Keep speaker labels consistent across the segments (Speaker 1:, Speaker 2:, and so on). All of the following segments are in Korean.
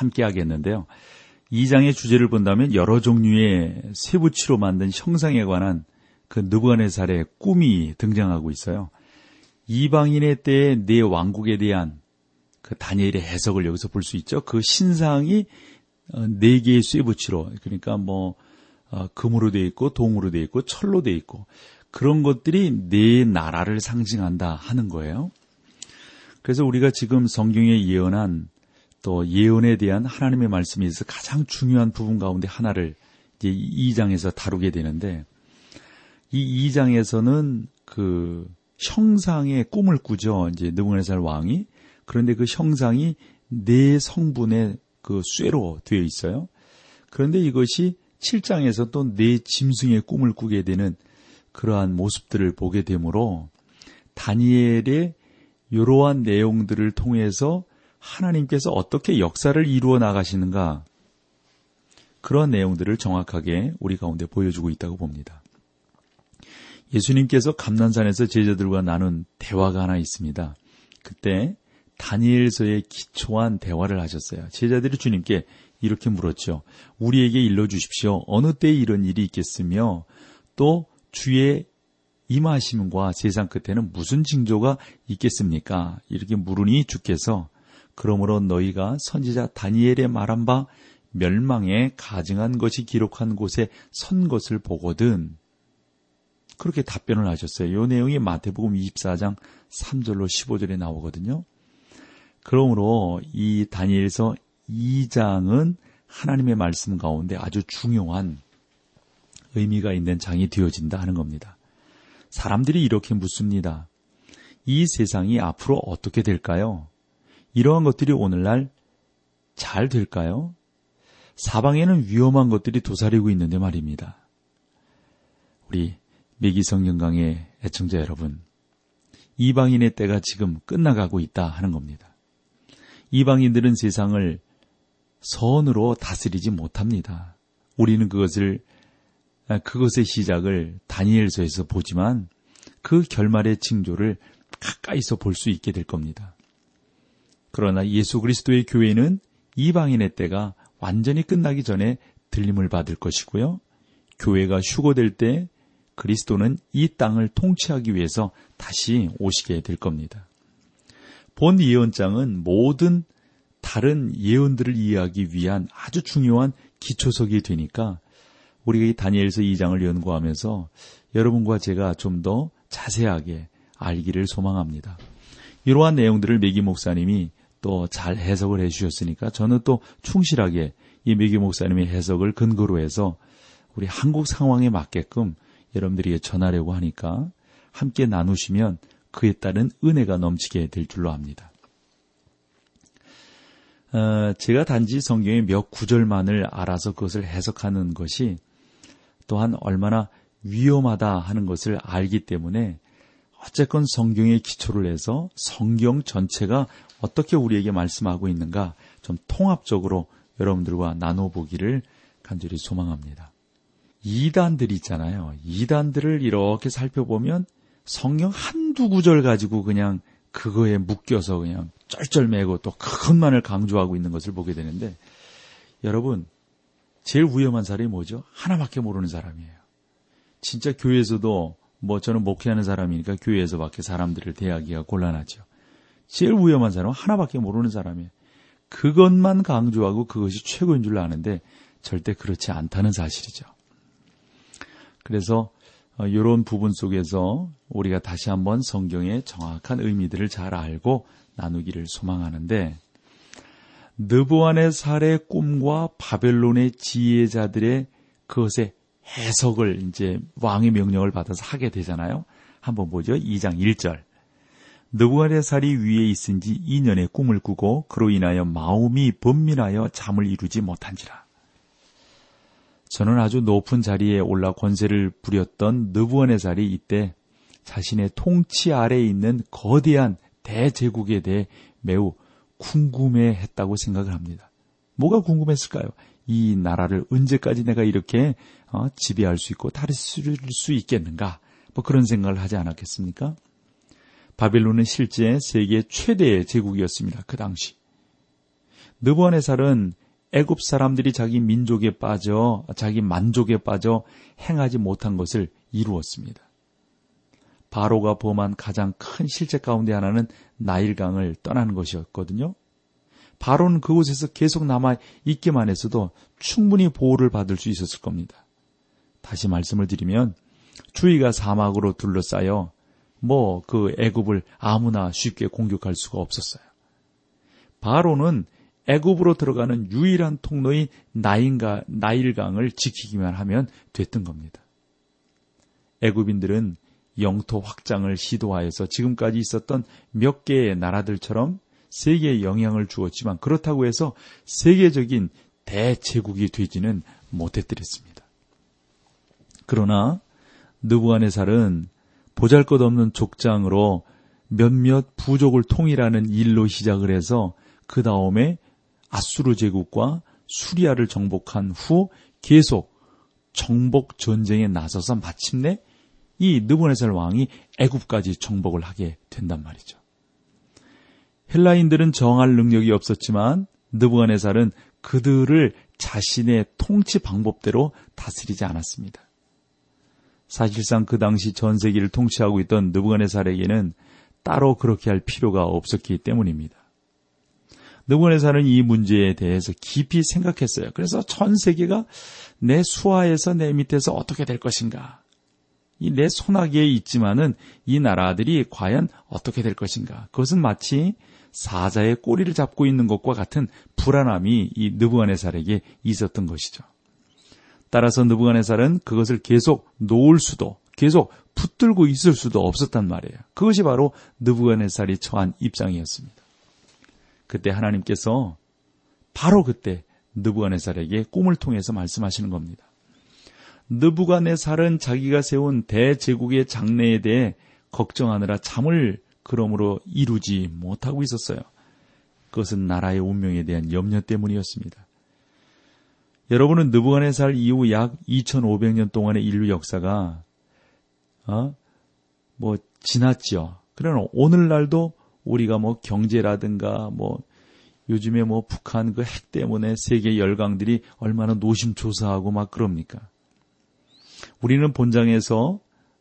Speaker 1: 함께 하겠는데요. 2장의 주제를 본다면 여러 종류의 쇠붙이로 만든 형상에 관한 그 느부갓네살의 꿈이 등장하고 있어요. 이방인의 때의 네 왕국에 대한 그 다니엘의 해석을 여기서 볼 수 있죠. 그 신상이 어, 네 개의 쇠붙이로 그러니까 뭐 어, 금으로 되어 있고 동으로 되어 있고 철로 되어 있고 그런 것들이 네 나라를 상징한다 하는 거예요. 그래서 우리가 지금 성경에 예언한 또 예언에 대한 하나님의 말씀에 있어서 가장 중요한 부분 가운데 하나를 이제 2장에서 다루게 되는데 이 2장에서는 그 형상의 꿈을 꾸죠. 이제 느부갓네살 왕이 그런데 그 형상이 네 성분의 그 쇠로 되어 있어요. 그런데 이것이 7장에서 또 네 짐승의 꿈을 꾸게 되는 그러한 모습들을 보게 되므로 다니엘의 이러한 내용들을 통해서 하나님께서 어떻게 역사를 이루어 나가시는가 그런 내용들을 정확하게 우리 가운데 보여주고 있다고 봅니다. 예수님께서 감난산에서 제자들과 나눈 대화가 하나 있습니다. 그때 다니엘서에 기초한 대화를 하셨어요. 제자들이 주님께 이렇게 물었죠. 우리에게 일러 주십시오. 어느 때에 이런 일이 있겠으며 또 주의 임하심과 세상 끝에는 무슨 징조가 있겠습니까? 이렇게 물으니 주께서 그러므로 너희가 선지자 다니엘의 말한 바 멸망에 가증한 것이 기록한 곳에 선 것을 보거든. 그렇게 답변을 하셨어요. 이 내용이 마태복음 24장 3절로 15절에 나오거든요. 그러므로 이 다니엘서 2장은 하나님의 말씀 가운데 아주 중요한 의미가 있는 장이 되어진다 하는 겁니다. 사람들이 이렇게 묻습니다. 이 세상이 앞으로 어떻게 될까요? 이러한 것들이 오늘날 잘 될까요? 사방에는 위험한 것들이 도사리고 있는데 말입니다. 우리 매기성 경강의 애청자 여러분, 이방인의 때가 지금 끝나가고 있다 하는 겁니다. 이방인들은 세상을 선으로 다스리지 못합니다. 우리는 그것을 아, 그것의 시작을 다니엘서에서 보지만 그 결말의 징조를 가까이서 볼 수 있게 될 겁니다. 그러나 예수 그리스도의 교회는 이방인의 때가 완전히 끝나기 전에 들림을 받을 것이고요. 교회가 휴고될 때 그리스도는 이 땅을 통치하기 위해서 다시 오시게 될 겁니다. 본 예언장은 모든 다른 예언들을 이해하기 위한 아주 중요한 기초석이 되니까 우리가 이 다니엘서 2장을 연구하면서 여러분과 제가 좀 더 자세하게 알기를 소망합니다. 이러한 내용들을 메기 목사님이 또 잘 해석을 해 주셨으니까 저는 또 충실하게 이 메기 목사님의 해석을 근거로 해서 우리 한국 상황에 맞게끔 여러분들에게 전하려고 하니까 함께 나누시면 그에 따른 은혜가 넘치게 될 줄로 압니다. 어, 제가 단지 성경의 몇 구절만을 알아서 그것을 해석하는 것이 또한 얼마나 위험하다 하는 것을 알기 때문에 어쨌건 성경의 기초를 해서 성경 전체가 어떻게 우리에게 말씀하고 있는가 좀 통합적으로 여러분들과 나눠보기를 간절히 소망합니다. 이단들 있잖아요. 이단들을 이렇게 살펴보면 성경 한두 구절 가지고 그냥 그거에 묶여서 그냥 쩔쩔매고 또 그것만을 강조하고 있는 것을 보게 되는데 여러분 제일 위험한 사람이 뭐죠? 하나밖에 모르는 사람이에요. 진짜 교회에서도 뭐 저는 목회하는 사람이니까 교회에서밖에 사람들을 대하기가 곤란하죠. 제일 위험한 사람은 하나밖에 모르는 사람이에요. 그것만 강조하고 그것이 최고인 줄 아는데 절대 그렇지 않다는 사실이죠. 그래서 이런 어, 부분 속에서 우리가 다시 한번 성경의 정확한 의미들을 잘 알고 나누기를 소망하는데 느부안의 살의 꿈과 바벨론의 지혜자들의 그것의 해석을 이제 왕의 명령을 받아서 하게 되잖아요. 한번 보죠. 2장 1절. 느부갓네살이 위에 있은 지 2년의 꿈을 꾸고 그로 인하여 마음이 번민하여 잠을 이루지 못한지라. 저는 아주 높은 자리에 올라 권세를 부렸던 느부갓네살이 이때 자신의 통치 아래에 있는 거대한 대제국에 대해 매우 궁금해했다고 생각을 합니다. 뭐가 궁금했을까요? 이 나라를 언제까지 내가 이렇게 어, 지배할 수 있고 다스릴 수 있겠는가? 뭐 그런 생각을 하지 않았겠습니까? 바빌론은 실제 세계 최대의 제국이었습니다. 그 당시. 느부갓네살은 애굽 사람들이 자기 민족에 빠져 자기 만족에 빠져 행하지 못한 것을 이루었습니다. 바로가 범한 가장 큰 실체 가운데 하나는 나일강을 떠나는 것이었거든요. 바로는 그곳에서 계속 남아 있기만 했어도 충분히 보호를 받을 수 있었을 겁니다. 다시 말씀을 드리면 주위가 사막으로 둘러싸여 뭐 그 애굽을 아무나 쉽게 공격할 수가 없었어요. 바로는 애굽으로 들어가는 유일한 통로인 나인가, 나일강을 지키기만 하면 됐던 겁니다. 애굽인들은 영토 확장을 시도하여서 지금까지 있었던 몇 개의 나라들처럼 세계에 영향을 주었지만 그렇다고 해서 세계적인 대제국이 되지는 못했더랬습니다. 그러나 느부갓네살은 보잘것없는 족장으로 몇몇 부족을 통일하는 일로 시작을 해서 그 다음에 아수르 제국과 수리아를 정복한 후 계속 정복 전쟁에 나서서 마침내 이 느부네살 왕이 애굽까지 정복을 하게 된단 말이죠. 헬라인들은 정할 능력이 없었지만 느부갓네살은 그들을 자신의 통치 방법대로 다스리지 않았습니다. 사실상 그 당시 전 세계를 통치하고 있던 느부갓네살에게는 따로 그렇게 할 필요가 없었기 때문입니다. 느부갓네살은 이 문제에 대해서 깊이 생각했어요. 그래서 전 세계가 내 수하에서 내 밑에서 어떻게 될 것인가? 이 내 손아귀에 있지만은 이 나라들이 과연 어떻게 될 것인가? 그것은 마치 사자의 꼬리를 잡고 있는 것과 같은 불안함이 이 느부갓네살에게 있었던 것이죠. 따라서 느부갓네살은 그것을 계속 놓을 수도 계속 붙들고 있을 수도 없었단 말이에요. 그것이 바로 느부갓네살이 처한 입장이었습니다. 그때 하나님께서 바로 그때 느부갓네살에게 꿈을 통해서 말씀하시는 겁니다. 느부갓네살은 자기가 세운 대제국의 장래에 대해 걱정하느라 잠을 그러므로 이루지 못하고 있었어요. 그것은 나라의 운명에 대한 염려 때문이었습니다. 여러분은 느부갓네살 이후 약 2,500년 동안의 인류 역사가 어? 뭐 지났지요. 그러나 오늘날도 우리가 뭐 경제라든가 뭐 요즘에 뭐 북한 그 핵 때문에 세계 열강들이 얼마나 노심초사하고 막 그럽니까? 우리는 본장에서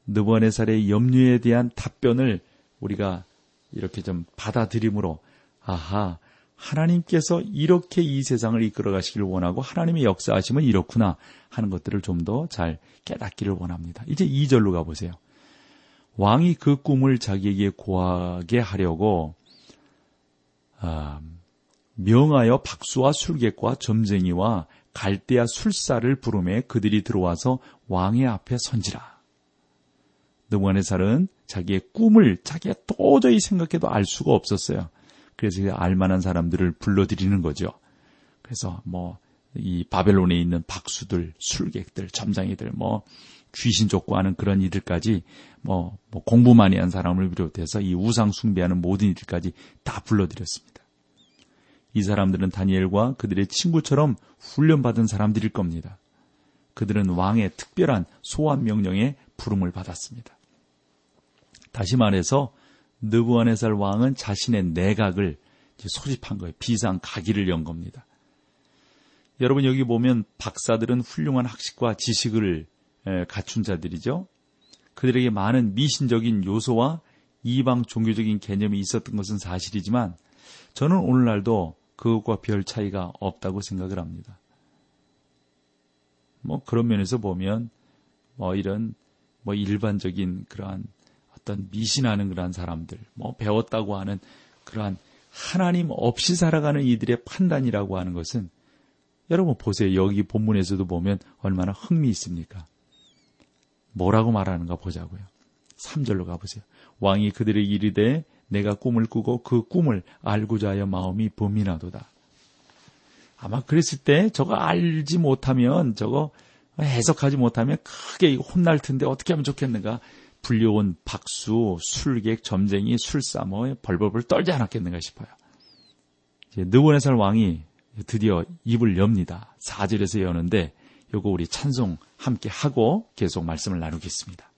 Speaker 1: 느부갓네살의 염려에 대한 답변을 우리가 이렇게 좀 받아들임으로 아하 하나님께서 이렇게 이 세상을 이끌어 가시기를 원하고 하나님의 역사하심은 이렇구나 하는 것들을 좀 더 잘 깨닫기를 원합니다. 이제 2절로 가보세요. 왕이 그 꿈을 자기에게 고하게 하려고 아, 명하여 박수와 술객과 점쟁이와 갈대아 술사를 부름에 그들이 들어와서 왕의 앞에 선지라. 느부갓네살은 자기의 꿈을 자기가 도저히 생각해도 알 수가 없었어요. 그래서 알만한 사람들을 불러들이는 거죠. 그래서 뭐 이 바벨론에 있는 박수들, 술객들, 점장이들, 뭐 귀신 족구하는 그런 이들까지 뭐, 뭐 공부 많이 한 사람을 비롯해서 이 우상 숭배하는 모든 이들까지 다 불러들였습니다. 이 사람들은 다니엘과 그들의 친구처럼 훈련받은 사람들일 겁니다. 그들은 왕의 특별한 소환 명령에 부름을 받았습니다. 다시 말해서 느부갓네살 왕은 자신의 내각을 소집한 거예요. 비상 가기를 연 겁니다. 여러분 여기 보면 박사들은 훌륭한 학식과 지식을 갖춘 자들이죠. 그들에게 많은 미신적인 요소와 이방 종교적인 개념이 있었던 것은 사실이지만 저는 오늘날도 그것과 별 차이가 없다고 생각을 합니다. 뭐 그런 면에서 보면 뭐 이런 뭐 일반적인 그러한 어떤 미신하는 그러한 사람들, 뭐 배웠다고 하는 그러한 하나님 없이 살아가는 이들의 판단이라고 하는 것은 여러분 보세요. 여기 본문에서도 보면 얼마나 흥미 있습니까? 뭐라고 말하는가 보자고요. 3절로 가보세요. 왕이 그들에게 이르되 내가 꿈을 꾸고 그 꿈을 알고자 하여 마음이 범민하도다. 아마 그랬을 때 저거 알지 못하면 저거 해석하지 못하면 크게 혼날 텐데 어떻게 하면 좋겠는가? 불려온 박수, 술객, 점쟁이, 술사모에 벌벌벌 떨지 않았겠는가 싶어요. 느보네살 왕이 드디어 입을 엽니다. 4절에서 여는데 요거 우리 찬송 함께 하고 계속 말씀을 나누겠습니다.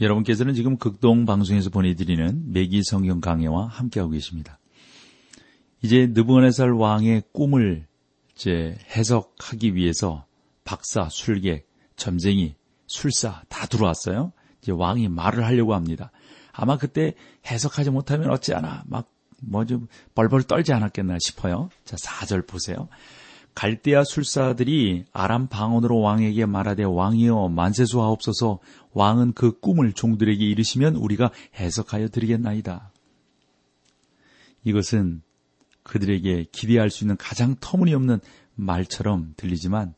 Speaker 1: 여러분께서는 지금 극동 방송에서 보내드리는 매기 성경 강해와 함께하고 계십니다. 이제 느부갓네살 왕의 꿈을 이제 해석하기 위해서 박사, 술객, 점쟁이, 술사 다 들어왔어요. 이제 왕이 말을 하려고 합니다. 아마 그때 해석하지 못하면 어찌하나 막 뭐 좀 벌벌 떨지 않았겠나 싶어요. 자, 4절 보세요. 갈대아 술사들이 아람 방언으로 왕에게 말하되 왕이여 만세수하옵소서 왕은 그 꿈을 종들에게 이르시면 우리가 해석하여 드리겠나이다. 이것은 그들에게 기대할 수 있는 가장 터무니없는 말처럼 들리지만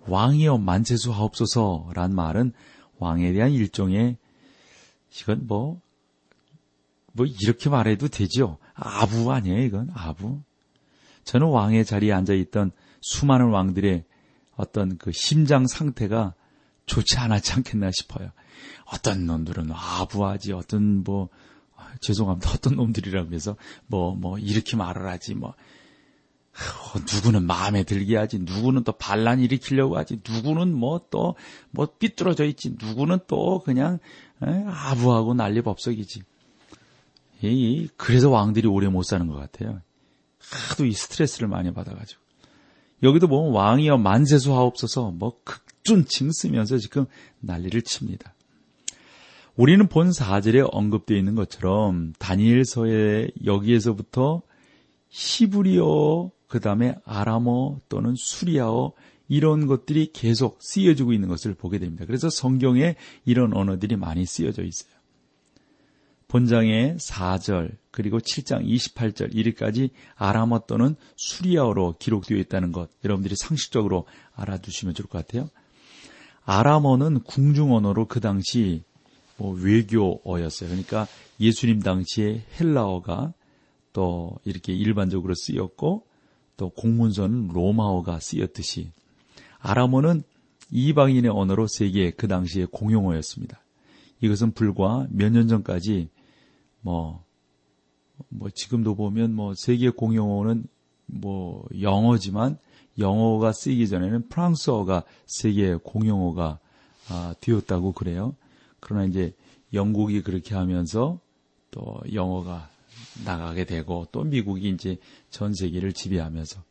Speaker 1: 왕이여 만세수하옵소서란 말은 왕에 대한 일종의 이건 뭐, 뭐 이렇게 말해도 되죠. 아부 아니에요, 이건 아부. 저는 왕의 자리에 앉아 있던 수많은 왕들의 어떤 그 심장 상태가 좋지 않았지 않겠나 싶어요. 어떤 놈들은 아부하지, 어떤 뭐, 아, 죄송합니다. 어떤 놈들이라고 해서 뭐, 뭐, 이렇게 말을 하지, 뭐, 누구는 마음에 들게 하지, 누구는 또 반란 일으키려고 하지, 누구는 뭐 또, 뭐 삐뚤어져 있지, 누구는 또 그냥, 아부하고 난리 법석이지. 이, 그래서 왕들이 오래 못 사는 것 같아요. 하도 이 스트레스를 많이 받아가지고. 여기도 보면 왕이여 만세수 하옵소서 뭐 극준칭 쓰면서 지금 난리를 칩니다. 우리는 본 4절에 언급되어 있는 것처럼 다니엘서에 여기에서부터 히브리어 그 다음에 아람어 또는 수리아어 이런 것들이 계속 쓰여지고 있는 것을 보게 됩니다. 그래서 성경에 이런 언어들이 많이 쓰여져 있어요. 본장의 4절 그리고 7장 28절 1위까지 아람어 또는 수리아어로 기록되어 있다는 것 여러분들이 상식적으로 알아두시면 좋을 것 같아요. 아람어는 궁중 언어로 그 당시 뭐 외교어였어요. 그러니까 예수님 당시에 헬라어가 또 이렇게 일반적으로 쓰였고 또 공문서는 로마어가 쓰였듯이 아람어는 이방인의 언어로 세계 그 당시에 공용어였습니다. 이것은 불과 몇 년 전까지 뭐, 뭐 지금도 보면 뭐 세계 공용어는 뭐 영어지만 영어가 쓰이기 전에는 프랑스어가 세계 공용어가 아, 되었다고 그래요. 그러나 이제 영국이 그렇게 하면서 또 영어가 나가게 되고 또 미국이 이제 전 세계를 지배하면서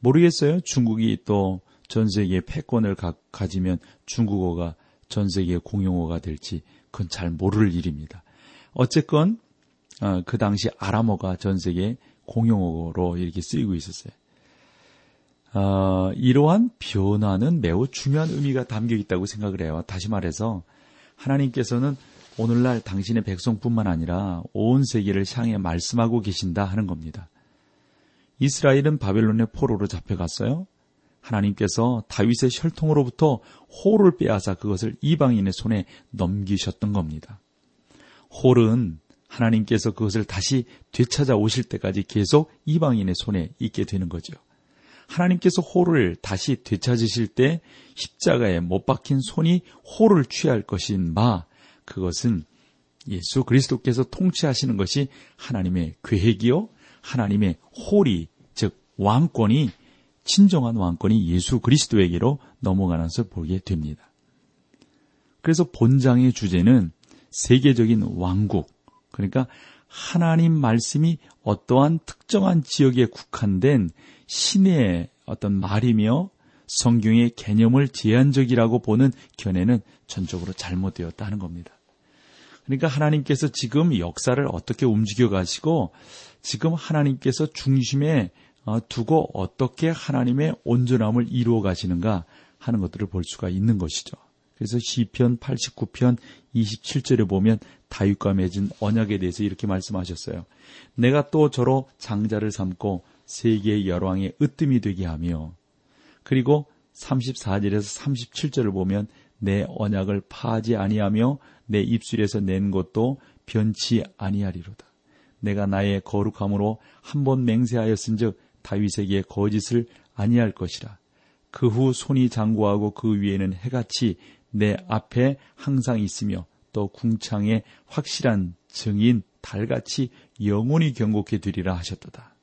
Speaker 1: 모르겠어요. 중국이 또 전 세계 패권을 가, 가지면 중국어가 전 세계 공용어가 될지 그건 잘 모를 일입니다. 어쨌건 어, 그 당시 아람어가 전 세계 공용어로 이렇게 쓰이고 있었어요. 어, 이러한 변화는 매우 중요한 의미가 담겨 있다고 생각을 해요. 다시 말해서 하나님께서는 오늘날 당신의 백성뿐만 아니라 온 세계를 향해 말씀하고 계신다 하는 겁니다. 이스라엘은 바벨론의 포로로 잡혀갔어요. 하나님께서 다윗의 혈통으로부터 호를 빼앗아 그것을 이방인의 손에 넘기셨던 겁니다. 홀은 하나님께서 그것을 다시 되찾아 오실 때까지 계속 이방인의 손에 있게 되는 거죠. 하나님께서 호를 다시 되찾으실 때 십자가에 못 박힌 손이 호를 취할 것인 마 그것은 예수 그리스도께서 통치하시는 것이 하나님의 계획이요 하나님의 홀이 즉 왕권이 진정한 왕권이 예수 그리스도에게로 넘어가는 것을 보게 됩니다. 그래서 본장의 주제는 세계적인 왕국 그러니까 하나님 말씀이 어떠한 특정한 지역에 국한된 신의 어떤 말이며 성경의 개념을 제한적이라고 보는 견해는 전적으로 잘못되었다 하는 겁니다. 그러니까 하나님께서 지금 역사를 어떻게 움직여 가시고 지금 하나님께서 중심에 어, 두고 어떻게 하나님의 온전함을 이루어 가시는가 하는 것들을 볼 수가 있는 것이죠. 그래서 시편 89편 27절에 보면 다윗과 맺은 언약에 대해서 이렇게 말씀하셨어요. 내가 또 저로 장자를 삼고 세계의 열왕의 으뜸이 되게 하며 그리고 34절에서 37절을 보면 내 언약을 파하지 아니하며 내 입술에서 낸 것도 변치 아니하리로다. 내가 나의 거룩함으로 한 번 맹세하였은즉 다윗에게 거짓을 아니할 것이라. 그 후 손이 장구하고 그 위에는 해같이 내 앞에 항상 있으며 또 궁창에 확실한 증인 달같이 영원히 경고케 되리라 하셨도다.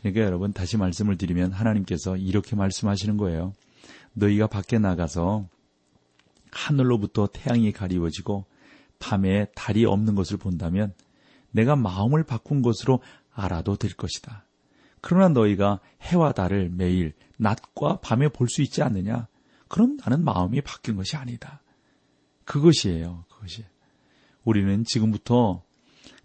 Speaker 1: 그러니까 여러분 다시 말씀을 드리면 하나님께서 이렇게 말씀하시는 거예요. 너희가 밖에 나가서 하늘로부터 태양이 가리워지고 밤에 달이 없는 것을 본다면 내가 마음을 바꾼 것으로 알아도 될 것이다. 그러나 너희가 해와 달을 매일 낮과 밤에 볼 수 있지 않느냐? 그럼 나는 마음이 바뀐 것이 아니다. 그것이에요. 그것이. 우리는 지금부터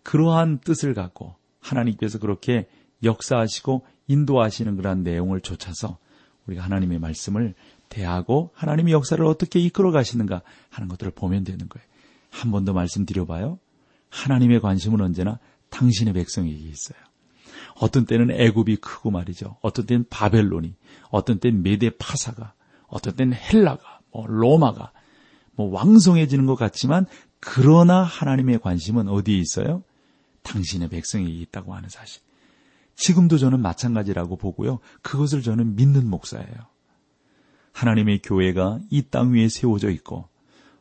Speaker 1: 그러한 뜻을 갖고 하나님께서 그렇게 역사하시고 인도하시는 그러한 내용을 좇아서 우리가 하나님의 말씀을 대하고 하나님의 역사를 어떻게 이끌어 가시는가 하는 것들을 보면 되는 거예요. 한 번 더 말씀드려봐요. 하나님의 관심은 언제나 당신의 백성에게 있어요. 어떤 때는 애굽이 크고 말이죠. 어떤 때는 바벨론이, 어떤 때는 메대 파사가, 어떤 때는 헬라가, 뭐 로마가, 뭐 왕성해지는 것 같지만 그러나 하나님의 관심은 어디에 있어요? 당신의 백성에게 있다고 하는 사실. 지금도 저는 마찬가지라고 보고요. 그것을 저는 믿는 목사예요. 하나님의 교회가 이 땅 위에 세워져 있고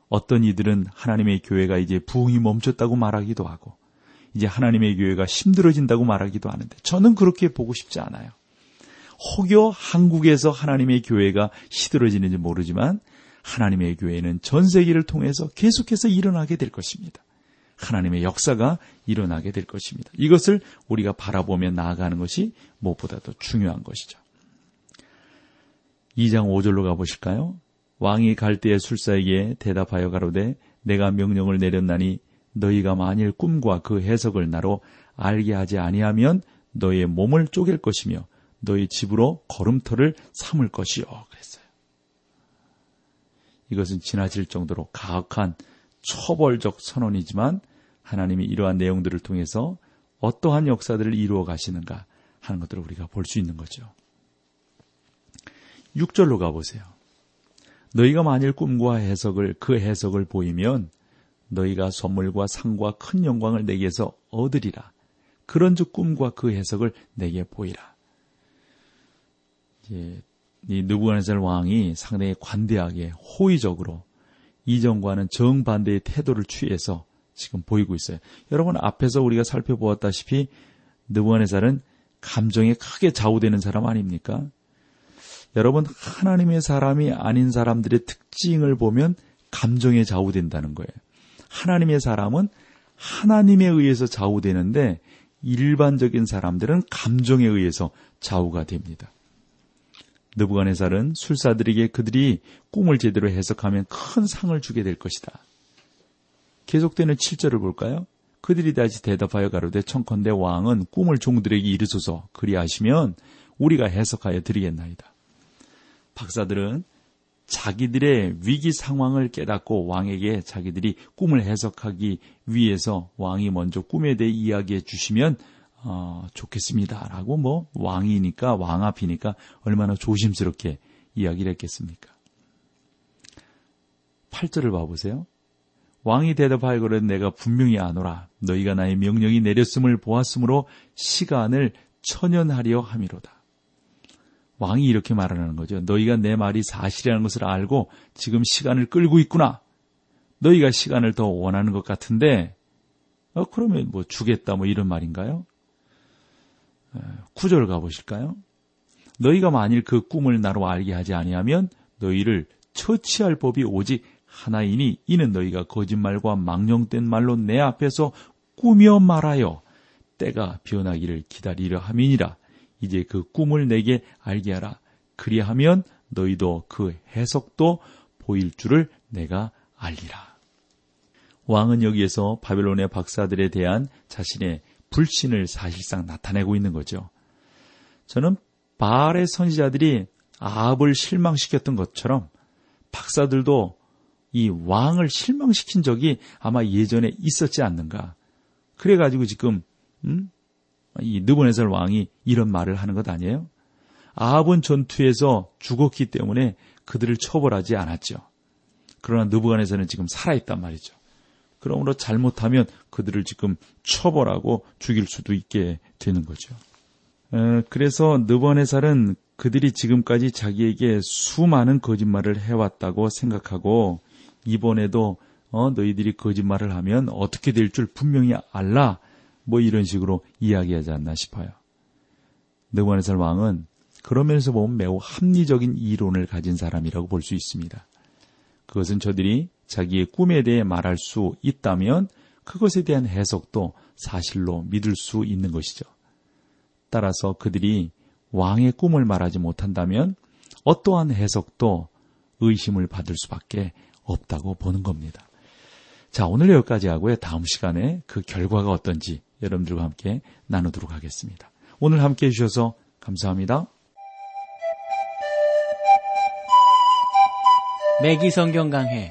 Speaker 1: 어떤 이들은 하나님의 교회가 이제 부흥이 멈췄다고 말하기도 하고 이제 하나님의 교회가 힘들어진다고 말하기도 하는데 저는 그렇게 보고 싶지 않아요. 혹여 한국에서 하나님의 교회가 시들어지는지 모르지만 하나님의 교회는 전 세계를 통해서 계속해서 일어나게 될 것입니다. 하나님의 역사가 일어나게 될 것입니다. 이것을 우리가 바라보며 나아가는 것이 무엇보다도 중요한 것이죠. 2장 5절로 가보실까요? 왕이 갈대의 술사에게 대답하여 가로되 내가 명령을 내렸나니 너희가 만일 꿈과 그 해석을 나로 알게 하지 아니하면 너희의 몸을 쪼갤 것이며 너희 집으로 걸음터를 삼을 것이요. 그랬어요. 이것은 지나칠 정도로 가혹한 초벌적 선언이지만 하나님이 이러한 내용들을 통해서 어떠한 역사들을 이루어 가시는가 하는 것들을 우리가 볼 수 있는 거죠. 6절로 가보세요. 너희가 만일 꿈과 해석을 그 해석을 보이면 너희가 선물과 상과 큰 영광을 내게서 얻으리라. 그런 즉 꿈과 그 해석을 내게 보이라. 이제 이 느부갓네살 왕이 상당히 관대하게 호의적으로 이전과는 정반대의 태도를 취해서 지금 보이고 있어요. 여러분 앞에서 우리가 살펴보았다시피 느부갓네살은 감정에 크게 좌우되는 사람 아닙니까? 여러분 하나님의 사람이 아닌 사람들의 특징을 보면 감정에 좌우된다는 거예요. 하나님의 사람은 하나님에 의해서 좌우되는데 일반적인 사람들은 감정에 의해서 좌우가 됩니다. 느부갓네살은 술사들에게 그들이 꿈을 제대로 해석하면 큰 상을 주게 될 것이다. 계속되는 7절을 볼까요? 그들이 다시 대답하여 가로되 청컨대 왕은 꿈을 종들에게 이르소서 그리하시면 우리가 해석하여 드리겠나이다. 박사들은 자기들의 위기 상황을 깨닫고 왕에게 자기들이 꿈을 해석하기 위해서 왕이 먼저 꿈에 대해 이야기해 주시면 어, 좋겠습니다라고 뭐 왕이니까 왕 앞이니까 얼마나 조심스럽게 이야기를 했겠습니까? 8절을 봐보세요. 왕이 대답하여 그래 내가 분명히 아노라 너희가 나의 명령이 내렸음을 보았으므로 시간을 천연하려 함이로다. 왕이 이렇게 말하는 거죠. 너희가 내 말이 사실이라는 것을 알고 지금 시간을 끌고 있구나. 너희가 시간을 더 원하는 것 같은데, 어, 그러면 뭐 주겠다 뭐 이런 말인가요? 구절 가보실까요? 너희가 만일 그 꿈을 나로 알게 하지 아니하면 너희를 처치할 법이 오직 하나이니 이는 너희가 거짓말과 망령된 말로 내 앞에서 꾸며 말하여 때가 변하기를 기다리려 함이니라. 이제 그 꿈을 내게 알게 하라. 그리하면 너희도 그 해석도 보일 줄을 내가 알리라. 왕은 여기에서 바벨론의 박사들에 대한 자신의 불신을 사실상 나타내고 있는 거죠. 저는 바알의 선지자들이 아합을 실망시켰던 것처럼 박사들도 이 왕을 실망시킨 적이 아마 예전에 있었지 않는가. 그래가지고 지금 음? 이 느부네살 왕이 이런 말을 하는 것 아니에요? 아합은 전투에서 죽었기 때문에 그들을 처벌하지 않았죠. 그러나 느부갓네살은 지금 살아있단 말이죠. 그러므로 잘못하면 그들을 지금 처벌하고 죽일 수도 있게 되는 거죠. 그래서 느부갓네살은 그들이 지금까지 자기에게 수많은 거짓말을 해왔다고 생각하고 이번에도 어, 너희들이 거짓말을 하면 어떻게 될 줄 분명히 알라 뭐 이런 식으로 이야기하지 않나 싶어요. 느부갓네살 왕은 그러면서 보면 매우 합리적인 이론을 가진 사람이라고 볼 수 있습니다. 그것은 저들이 자기의 꿈에 대해 말할 수 있다면 그것에 대한 해석도 사실로 믿을 수 있는 것이죠. 따라서 그들이 왕의 꿈을 말하지 못한다면 어떠한 해석도 의심을 받을 수밖에 없다고 보는 겁니다. 자, 오늘 여기까지 하고요. 다음 시간에 그 결과가 어떤지 여러분들과 함께 나누도록 하겠습니다. 오늘 함께 해주셔서 감사합니다.
Speaker 2: 매기 성경 강해